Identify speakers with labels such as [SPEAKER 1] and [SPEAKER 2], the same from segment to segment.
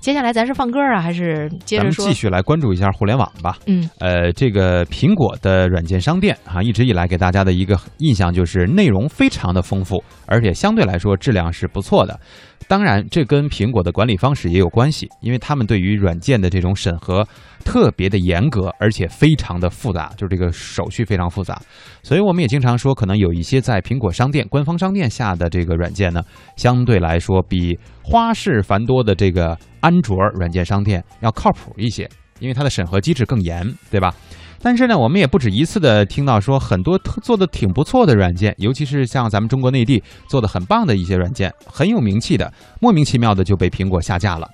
[SPEAKER 1] 接下来咱是放歌啊，还是接着说？
[SPEAKER 2] 咱们继续来关注一下互联网吧。
[SPEAKER 1] 嗯，
[SPEAKER 2] 呃，这个苹果的软件商店啊，一直以来给大家的一个印象就是内容非常的丰富，而且相对来说质量是不错的。当然，这跟苹果的管理方式也有关系，因为他们对于软件的这种审核特别的严格，而且非常的复杂，就是这个手续非常复杂。所以我们也经常说，可能有一些在苹果商店官方商店下的这个软件呢，相对来说比花式繁多的这个安卓软件商店要靠谱一些，因为它的审核机制更严，对吧？但是呢，我们也不止一次的听到说很多特做的挺不错的软件，尤其是像咱们中国内地做的很棒的一些软件，很有名气的，莫名其妙的就被苹果下架了，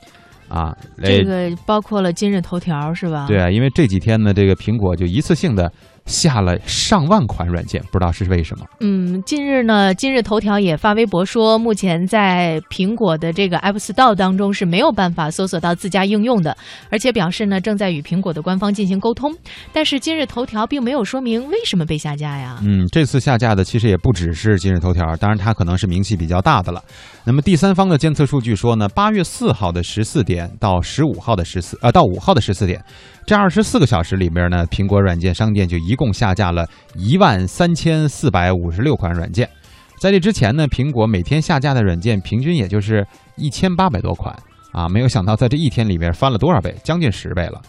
[SPEAKER 2] 啊，
[SPEAKER 1] 这个包括了今日头条是吧？
[SPEAKER 2] 对啊，因为这几天呢，这个苹果就一次性的。下了上万款软件，不知道是为什么。
[SPEAKER 1] 嗯，近日呢，今日头条也发微博说，目前在苹果的这个 App Store 当中是没有办法搜索到自家应用的，而且表示呢正在与苹果的官方进行沟通。但是今日头条并没有说明为什么被下架呀？
[SPEAKER 2] 嗯，这次下架的其实也不只是今日头条，当然它可能是名气比较大的了。那么第三方的监测数据说呢，八月四号的十四点到十五号的十四呃到五号的十四点。这二十四个小时里面呢，苹果软件商店就一共下架了一万三千四百五十六款软件。在这之前呢，苹果每天下架的软件平均也就是一千八百多款啊。没有想到在这一天里面翻了多少倍，将近十倍了。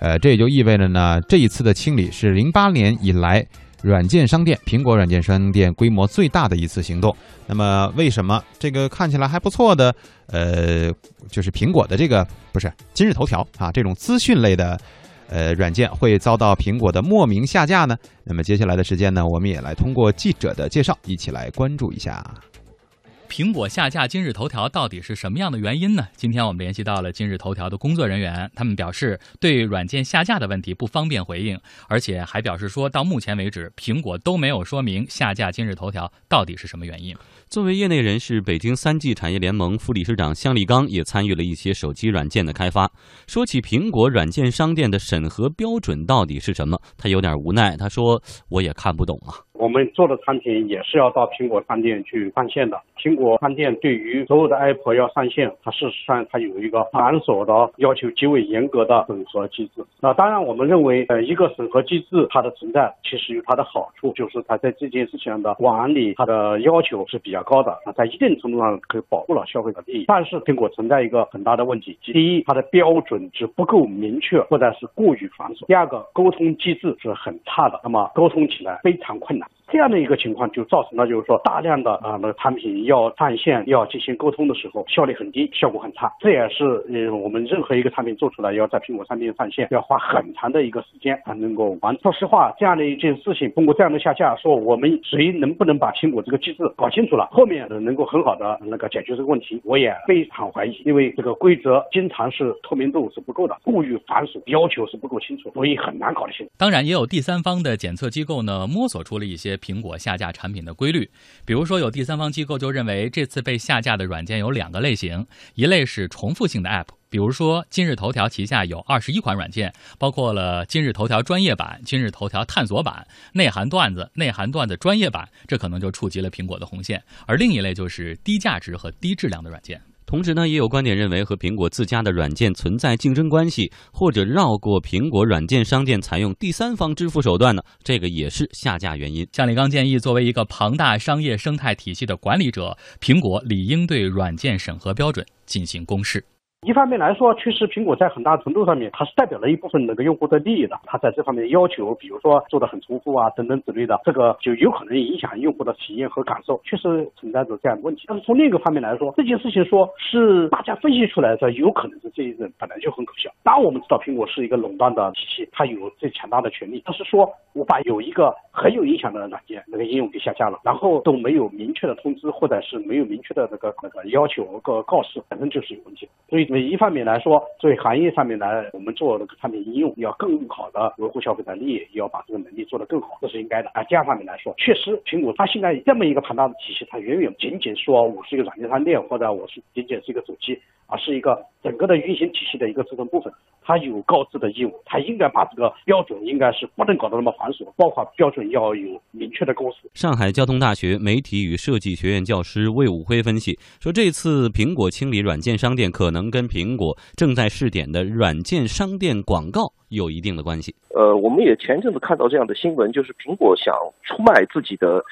[SPEAKER 2] 呃，这也就意味着呢，这一次的清理是零八年以来软件商店苹果软件商店规模最大的一次行动。那么，为什么这个看起来还不错的呃，就是苹果的这个不是今日头条啊这种资讯类的？呃，软件会遭到苹果的莫名下架呢？那么接下来的时间呢，我们也来通过记者的介绍，一起来关注一下。
[SPEAKER 3] 苹果下架今日头条到底是什么样的原因呢？今天我们联系到了今日头条的工作人员，他们表示对软件下架的问题不方便回应，而且还表示说到目前为止，苹果都没有说明下架今日头条到底是什么原因。
[SPEAKER 4] 作为业内人士，北京三 G 产业联盟副理事长向立刚也参与了一些手机软件的开发。说起苹果软件商店的审核标准到底是什么，他有点无奈，他说：“我也看不懂啊。”
[SPEAKER 5] 我们做的产品也是要到苹果商店去上线的。苹果商店对于所有的 App 要上线，它事实上它有一个繁琐的要求极为严格的审核机制。那当然，我们认为，呃，一个审核机制它的存在其实有它的好处，就是它在这件事情上的管理，它的要求是比较比较高的。那在一定程度上可以保护了消费者利益。但是苹果存在一个很大的问题：第一，它的标准是不够明确，或者是过于繁琐；第二个，沟通机制是很差的，那么沟通起来非常困难。这样的一个情况就造成了，就是说大量的啊那个产品要上线要进行沟通的时候，效率很低，效果很差。这也是呃我们任何一个产品做出来要在苹果商店上线，要花很长的一个时间才能够完。说实话，这样的一件事情，通过这样的下架，说我们谁能不能把苹果这个机制搞清楚了，后面能够很好的那个解决这个问题，我也非常怀疑，因为这个规则经常是透明度是不够的，过于繁琐，要求是不够清楚，所以很难搞得清楚。
[SPEAKER 3] 当然，也有第三方的检测机构呢，摸索出了一些苹果下架产品的规律，比如说有第三方机构就认为，这次被下架的软件有两个类型，一类是重复性的 App，比如说今日头条旗下有二十一款软件，包括了今日头条专业版、今日头条探索版、内涵段子、内涵段子专业版，这可能就触及了苹果的红线。而另一类就是低价值和低质量的软件。
[SPEAKER 4] 同时呢，也有观点认为和苹果自家的软件存在竞争关系，或者绕过苹果软件商店采用第三方支付手段呢？这个也是下架原因。
[SPEAKER 3] 向李刚建议，作为一个庞大商业生态体系的管理者，苹果理应对软件审核标准进行公示。
[SPEAKER 5] 一方面来说，确实苹果在很大程度上面，它是代表了一部分那个用户的利益的。它在这方面要求，比如说做的很重复啊，等等之类的，这个就有可能影响用户的体验和感受，确实存在着这样的问题。但是从另一个方面来说，这件事情说是大家分析出来的，有可能是这一任本来就很可笑。当我们知道苹果是一个垄断的体系，它有最强大的权利。但是说我把有一个很有影响的软件那个应用给下架了，然后都没有明确的通知，或者是没有明确的那个那个要求个告示，本身就是有问题。所以。一方面来说，作为行业上面来，我们做这个产品应用要更好的维护消费者利益，要把这个能力做得更好，这是应该的。啊，第二方面来说，确实苹果它现在这么一个庞大的体系，它远远仅仅说我是一个软件商店，或者我是仅仅是一个手机，而是一个整个的运行体系的一个组成部分。它有告知的义务，它应该把这个标准应该是不能搞得那么繁琐，包括标准要有明确的公式。
[SPEAKER 4] 上海交通大学媒体与设计学院教师魏武辉分析说，这次苹果清理软件商店可能跟苹果正在试点的软件商店广告有一定的关系。
[SPEAKER 6] 呃，我们也前阵子看到这样的新闻，就是苹果想出卖自己的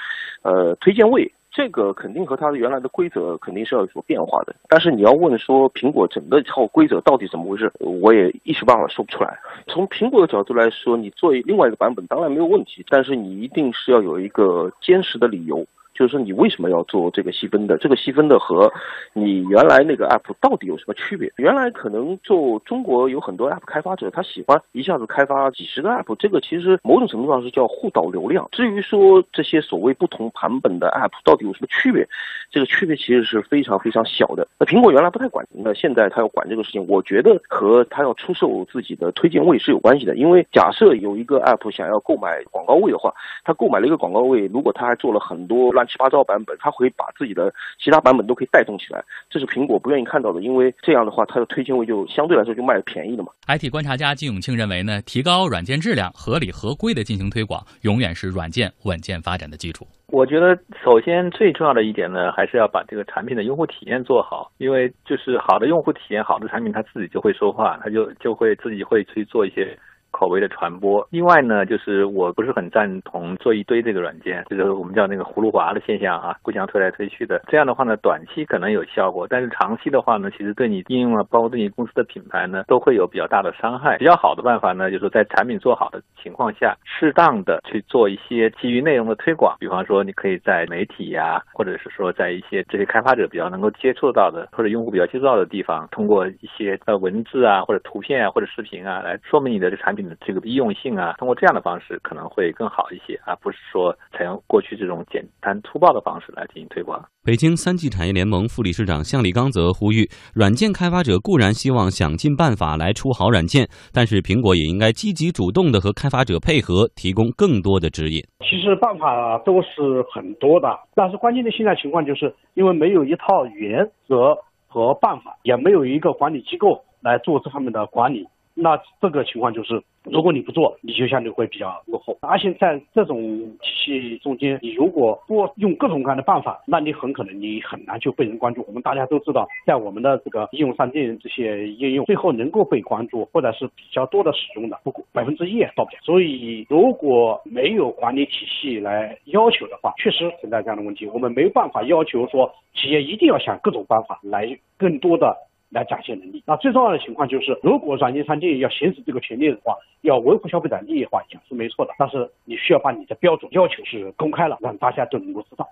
[SPEAKER 6] 呃推荐位。这个肯定和它的原来的规则肯定是要有所变化的，但是你要问说苹果整个套规则到底怎么回事，我也一时半会儿说不出来。从苹果的角度来说，你做另外一个版本当然没有问题，但是你一定是要有一个坚实的理由。就是说，你为什么要做这个细分的？这个细分的和你原来那个 app 到底有什么区别？原来可能做中国有很多 app 开发者，他喜欢一下子开发几十个 app，这个其实某种程度上是叫互导流量。至于说这些所谓不同版本的 app 到底有什么区别，这个区别其实是非常非常小的。那苹果原来不太管，那现在他要管这个事情，我觉得和他要出售自己的推荐位是有关系的。因为假设有一个 app 想要购买广告位的话，他购买了一个广告位，如果他还做了很多乱。乱七八糟版本，它会把自己的其他版本都可以带动起来，这是苹果不愿意看到的，因为这样的话，它的推荐位就相对来说就卖的便宜了嘛。
[SPEAKER 3] IT 观察家金永庆认为呢，提高软件质量，合理合规的进行推广，永远是软件稳健发展的基础。
[SPEAKER 7] 我觉得首先最重要的一点呢，还是要把这个产品的用户体验做好，因为就是好的用户体验，好的产品，它自己就会说话，它就就会自己会去做一些。口碑的传播。另外呢，就是我不是很赞同做一堆这个软件，就是我们叫那个葫芦娃的现象啊，互相推来推去的。这样的话呢，短期可能有效果，但是长期的话呢，其实对你应用啊，包括对你公司的品牌呢，都会有比较大的伤害。比较好的办法呢，就是在产品做好的情况下，适当的去做一些基于内容的推广。比方说，你可以在媒体呀，或者是说在一些这些开发者比较能够接触到的，或者用户比较接触到的地方，通过一些呃文字啊，或者图片啊，或者视频啊，来说明你的这产品。这个易用性啊，通过这样的方式可能会更好一些，而不是说采用过去这种简单粗暴的方式来进行推广。
[SPEAKER 4] 北京三 G 产业联盟副理事长向立刚则呼吁，软件开发者固然希望想尽办法来出好软件，但是苹果也应该积极主动的和开发者配合，提供更多的指引。
[SPEAKER 5] 其实办法都是很多的，但是关键的现在情况就是因为没有一套原则和办法，也没有一个管理机构来做这方面的管理。那这个情况就是，如果你不做，你就相对会比较落后。而且在这种体系中间，你如果不用各种各样的办法，那你很可能你很难就被人关注。我们大家都知道，在我们的这个应用商店这些应用，最后能够被关注或者是比较多的使用的，不过百分之一也到不了。所以，如果没有管理体系来要求的话，确实存在这样的问题。我们没办法要求说企业一定要想各种办法来更多的。来展现能力。那最重要的情况就是，如果软件商店要行使这个权利的话，要维护消费者利益的话，讲是没错的。但是你需要把你的标准要求是公开了，让大家都能够知道。